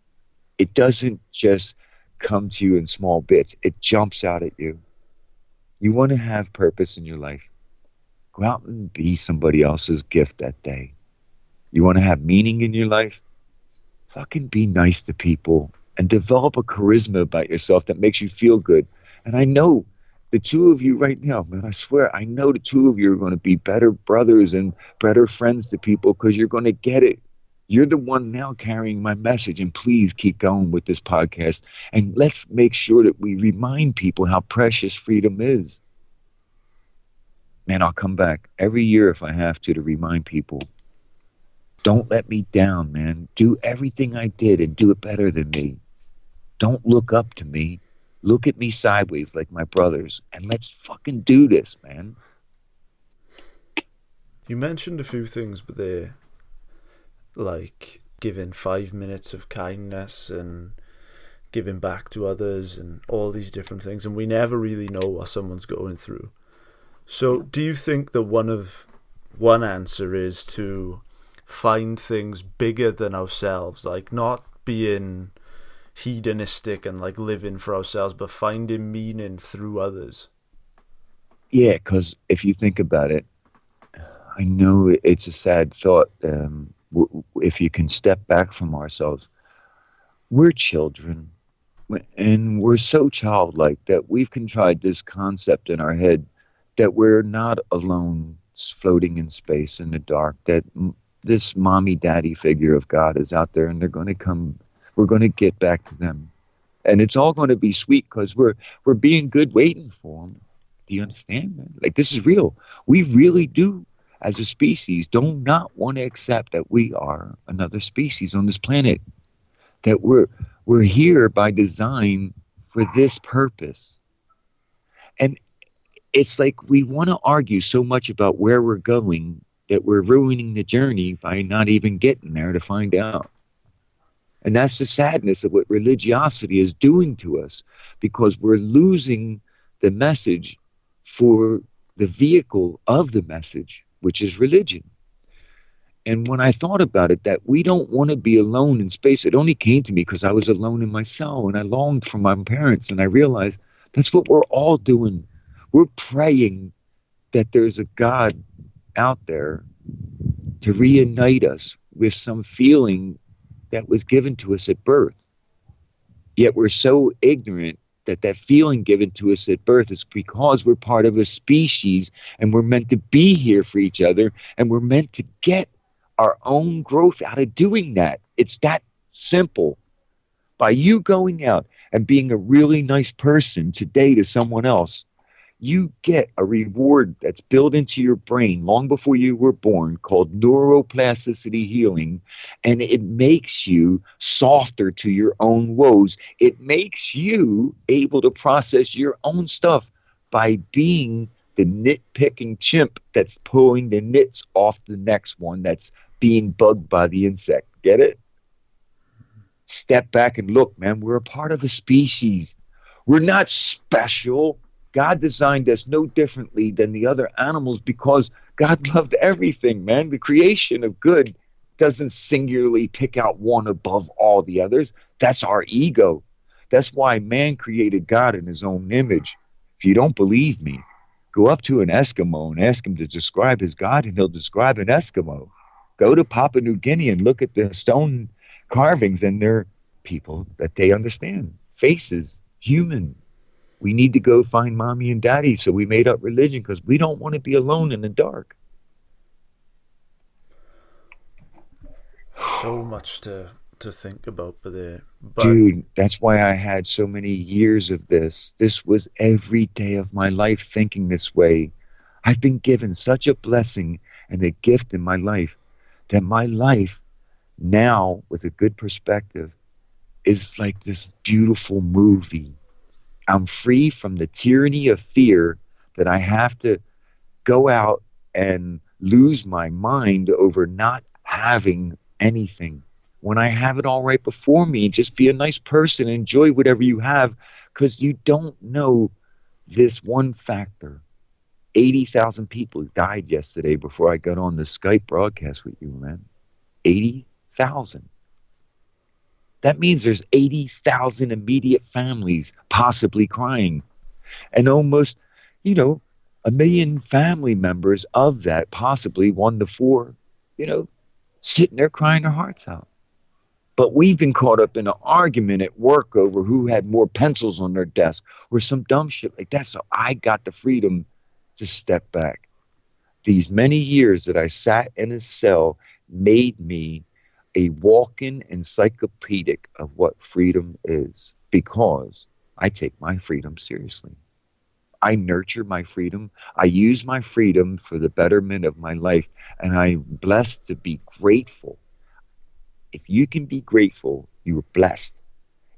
S2: It doesn't just come to you in small bits, it jumps out at you. You want to have purpose in your life. Go out and be somebody else's gift that day. You want to have meaning in your life? Fucking be nice to people and develop a charisma about yourself that makes you feel good. And I know the two of you right now, man, I swear, I know the two of you are going to be better brothers and better friends to people because you're going to get it. You're the one now carrying my message, and please keep going with this podcast. And let's make sure that we remind people how precious freedom is. Man, I'll come back every year if I have to to remind people don't let me down, man. Do everything I did and do it better than me. Don't look up to me. Look at me sideways like my brothers, and let's fucking do this, man.
S1: You mentioned a few things but there like giving five minutes of kindness and giving back to others and all these different things and we never really know what someone's going through so do you think that one of one answer is to find things bigger than ourselves like not being hedonistic and like living for ourselves but finding meaning through others
S2: yeah because if you think about it i know it's a sad thought um, if you can step back from ourselves, we're children. And we're so childlike that we've contrived this concept in our head that we're not alone floating in space in the dark, that this mommy daddy figure of God is out there and they're going to come, we're going to get back to them. And it's all going to be sweet because we're, we're being good waiting for them. Do you understand? Like, this is real. We really do as a species do not want to accept that we are another species on this planet that we're we're here by design for this purpose and it's like we want to argue so much about where we're going that we're ruining the journey by not even getting there to find out and that's the sadness of what religiosity is doing to us because we're losing the message for the vehicle of the message which is religion. And when I thought about it, that we don't want to be alone in space, it only came to me because I was alone in my cell and I longed for my parents. And I realized that's what we're all doing. We're praying that there's a God out there to reunite us with some feeling that was given to us at birth. Yet we're so ignorant that that feeling given to us at birth is because we're part of a species and we're meant to be here for each other and we're meant to get our own growth out of doing that. It's that simple. By you going out and being a really nice person today to someone else, you get a reward that's built into your brain long before you were born called neuroplasticity healing. And it makes you softer to your own woes. It makes you able to process your own stuff by being the nitpicking chimp that's pulling the nits off the next one that's being bugged by the insect. Get it? Step back and look, man. We're a part of a species. We're not special God designed us no differently than the other animals because God [LAUGHS] loved everything, man. The creation of good doesn't singularly pick out one above all the others. That's our ego. That's why man created God in his own image. If you don't believe me, go up to an Eskimo and ask him to describe his God, and he'll describe an Eskimo. Go to Papua New Guinea and look at the stone carvings, and they're people that they understand faces, human, we need to go find mommy and daddy. So we made up religion because we don't want to be alone in the dark.
S1: So much to to think about, but there, but
S2: dude, that's why I had so many years of this. This was every day of my life thinking this way. I've been given such a blessing and a gift in my life that my life now, with a good perspective, is like this beautiful movie I'm free from the tyranny of fear that I have to go out and lose my mind over not having anything. When I have it all right before me, just be a nice person, enjoy whatever you have, because you don't know this one factor. 80,000 people died yesterday before I got on the Skype broadcast with you, man. 80,000. That means there's 80,000 immediate families possibly crying. And almost, you know, a million family members of that, possibly one to four, you know, sitting there crying their hearts out. But we've been caught up in an argument at work over who had more pencils on their desk or some dumb shit like that. So I got the freedom to step back. These many years that I sat in a cell made me a walking encyclopedic of what freedom is because I take my freedom seriously. I nurture my freedom. I use my freedom for the betterment of my life, and I'm blessed to be grateful. If you can be grateful, you're blessed.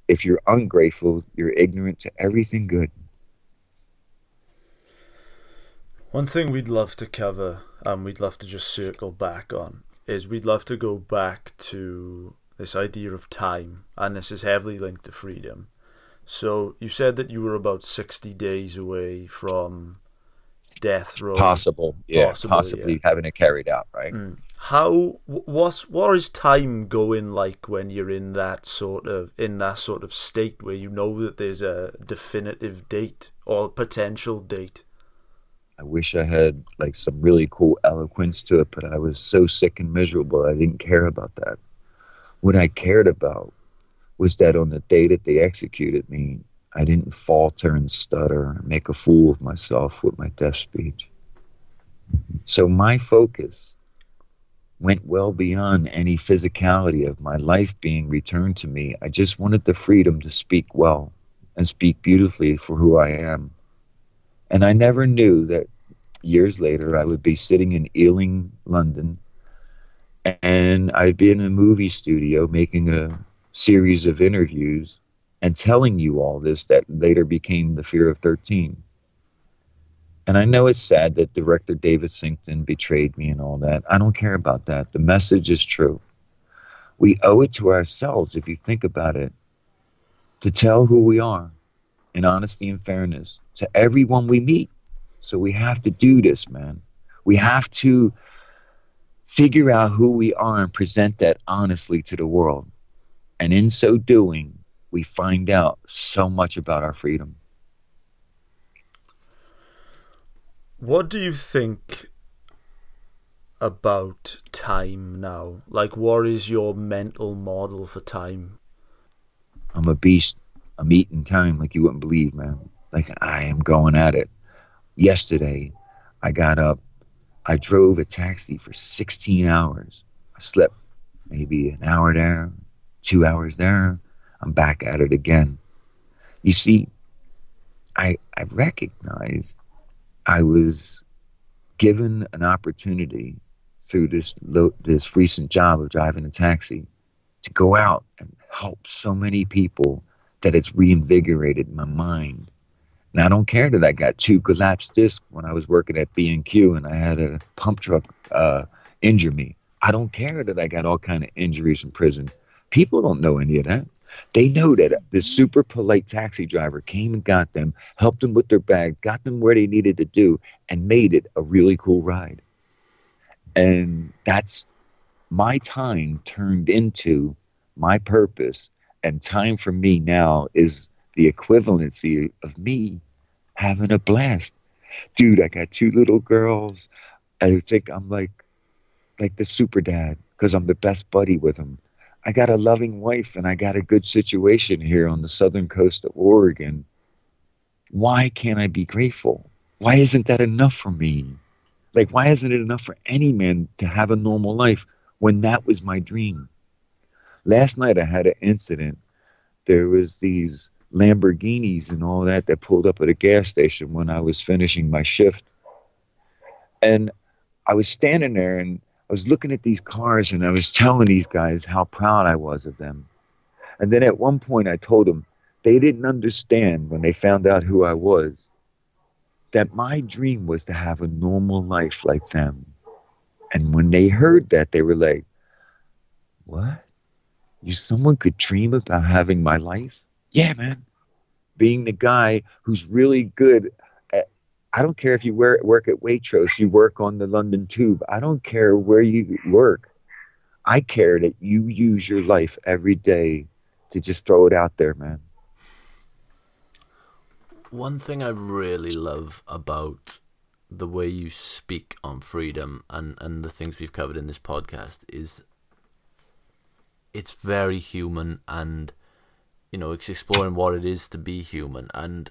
S2: If you're ungrateful, you're ignorant to everything good.
S1: One thing we'd love to cover, and we'd love to just circle back on, is we'd love to go back to this idea of time, and this is heavily linked to freedom. So you said that you were about sixty days away from death row.
S2: Possible, yeah, Possible, possibly yeah. having it carried out, right?
S1: Mm. How what's what is time going like when you're in that sort of in that sort of state where you know that there's a definitive date or potential date?
S2: I wish I had like some really cool eloquence to it, but I was so sick and miserable. I didn't care about that. What I cared about was that on the day that they executed me, I didn't falter and stutter and make a fool of myself with my death speech. So my focus went well beyond any physicality of my life being returned to me. I just wanted the freedom to speak well and speak beautifully for who I am and I never knew that years later I would be sitting in Ealing, London, and I'd be in a movie studio making a series of interviews and telling you all this that later became The Fear of 13. And I know it's sad that director David Sington betrayed me and all that. I don't care about that. The message is true. We owe it to ourselves, if you think about it, to tell who we are in honesty and fairness to everyone we meet. So we have to do this, man. We have to figure out who we are and present that honestly to the world. And in so doing, we find out so much about our freedom.
S1: What do you think about time now? Like, what is your mental model for time?
S2: I'm a beast. I'm eating time like you wouldn't believe, man. Like, I am going at it. Yesterday, I got up I drove a taxi for 16 hours. I slept maybe an hour there, two hours there. I'm back at it again. You see, I I recognize I was given an opportunity through this this recent job of driving a taxi to go out and help so many people that it's reinvigorated my mind and I don't care that I got two collapsed discs when I was working at B&Q and I had a pump truck uh, injure me. I don't care that I got all kind of injuries in prison. People don't know any of that. They know that this super polite taxi driver came and got them, helped them with their bag, got them where they needed to do, and made it a really cool ride. And that's my time turned into my purpose. And time for me now is the equivalency of me having a blast. Dude, I got two little girls. I think I'm like like the super dad because I'm the best buddy with them. I got a loving wife and I got a good situation here on the southern coast of Oregon. Why can't I be grateful? Why isn't that enough for me? Like, why isn't it enough for any man to have a normal life when that was my dream? Last night I had an incident. There was these Lamborghinis and all that that pulled up at a gas station when I was finishing my shift. And I was standing there and I was looking at these cars and I was telling these guys how proud I was of them. And then at one point I told them they didn't understand when they found out who I was that my dream was to have a normal life like them. And when they heard that, they were like, What? You someone could dream about having my life? Yeah, man, being the guy who's really good at, I don't care if you work at Waitrose, you work on the London Tube. I don't care where you work. I care that you use your life every day to just throw it out there, man.
S3: One thing I really love about the way you speak on freedom and, and the things we've covered in this podcast is it's very human and you know, it's exploring what it is to be human. And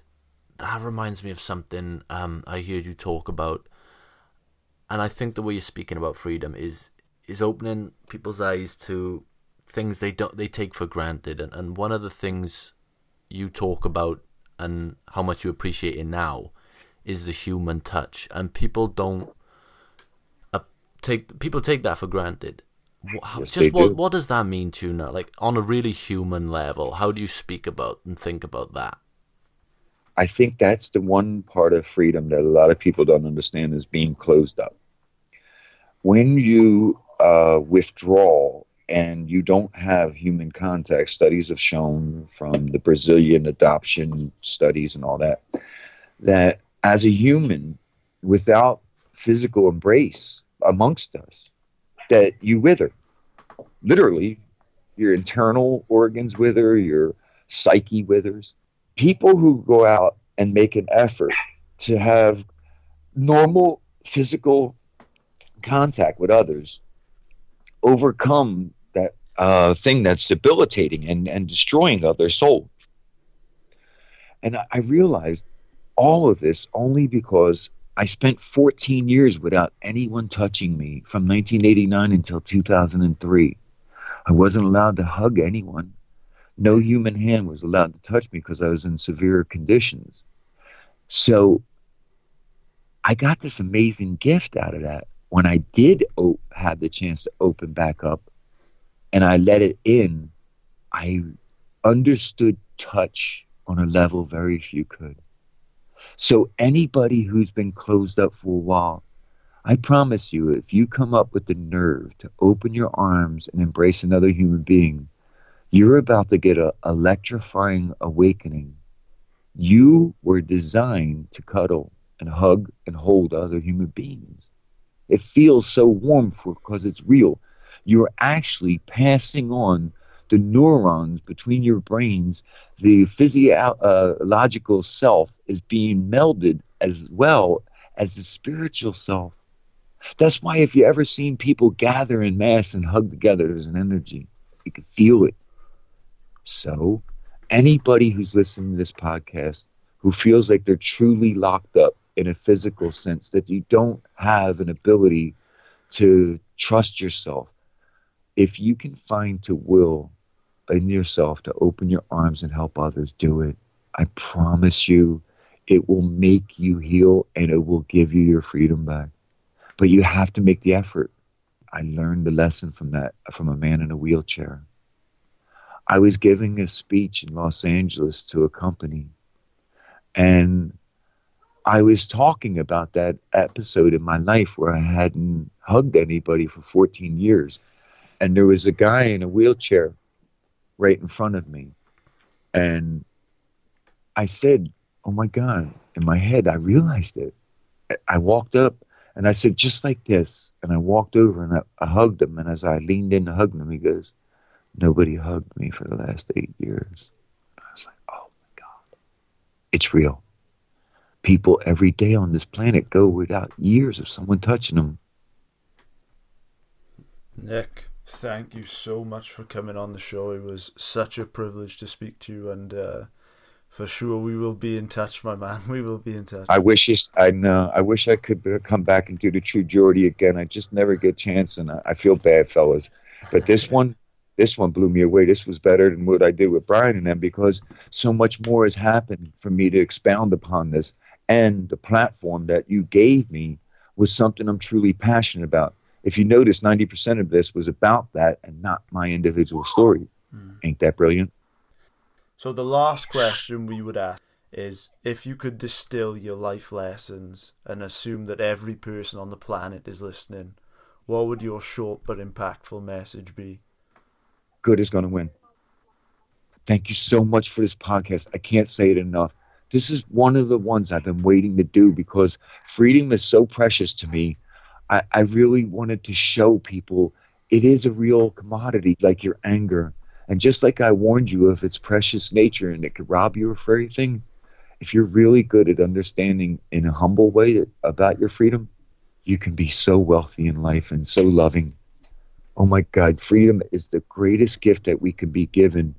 S3: that reminds me of something um, I heard you talk about. And I think the way you're speaking about freedom is is opening people's eyes to things they don't they take for granted. And, and one of the things you talk about and how much you appreciate it now is the human touch. And people don't uh, take people take that for granted yes, just what do. what does that mean to you now? Like on a really human level, how do you speak about and think about that?
S2: I think that's the one part of freedom that a lot of people don't understand is being closed up. When you uh, withdraw and you don't have human contact, studies have shown from the Brazilian adoption studies and all that, that as a human, without physical embrace amongst us, that you wither. Literally, your internal organs wither, your psyche withers. People who go out and make an effort to have normal physical contact with others overcome that uh, thing that's debilitating and, and destroying of their soul. And I realized all of this only because I spent 14 years without anyone touching me from 1989 until 2003. I wasn't allowed to hug anyone. No human hand was allowed to touch me because I was in severe conditions. So I got this amazing gift out of that. When I did op- have the chance to open back up and I let it in, I understood touch on a level very few could. So anybody who's been closed up for a while, I promise you, if you come up with the nerve to open your arms and embrace another human being, you're about to get an electrifying awakening. You were designed to cuddle and hug and hold other human beings. It feels so warm for because it's real. You're actually passing on the neurons between your brains, the physiological uh, self is being melded as well as the spiritual self. That's why if you ever seen people gather in mass and hug together, there's an energy. You can feel it. So, anybody who's listening to this podcast who feels like they're truly locked up in a physical sense, that you don't have an ability to trust yourself, if you can find to will in yourself to open your arms and help others, do it. I promise you, it will make you heal and it will give you your freedom back. But you have to make the effort. I learned the lesson from that from a man in a wheelchair. I was giving a speech in Los Angeles to a company, and I was talking about that episode in my life where I hadn't hugged anybody for 14 years. And there was a guy in a wheelchair right in front of me. And I said, Oh my God, in my head, I realized it. I walked up and I said, just like this. And I walked over and I, I hugged him. And as I leaned in to hug him, he goes, Nobody hugged me for the last eight years. I was like, Oh my God, it's real. People every day on this planet go without years of someone touching them.
S1: Nick, thank you so much for coming on the show. It was such a privilege to speak to you, and uh, for sure we will be in touch, my man. [LAUGHS] We will be in touch.
S2: I wish I know. I wish I could come back and do the True Geordie again. I just never get a chance, and I, I feel bad, fellas. But this [LAUGHS] one, this one blew me away. This was better than what I did with Brian and them because so much more has happened for me to expound upon this, and the platform that you gave me was something I'm truly passionate about if you notice, 90% of this was about that and not my individual story. Mm. Ain't that brilliant?
S1: So, the last question we would ask is if you could distill your life lessons and assume that every person on the planet is listening, what would your short but impactful message be?
S2: Good is going to win. Thank you so much for this podcast. I can't say it enough. This is one of the ones I've been waiting to do because freedom is so precious to me I, I really wanted to show people it is a real commodity, like your anger. And just like I warned you of its precious nature and it could rob you of everything, if you're really good at understanding in a humble way about your freedom, you can be so wealthy in life and so loving. Oh my God, freedom is the greatest gift that we can be given.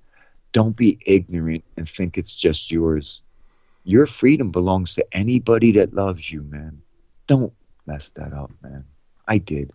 S2: Don't be ignorant and think it's just yours. Your freedom belongs to anybody that loves you, man. Don't messed that up, man. I did.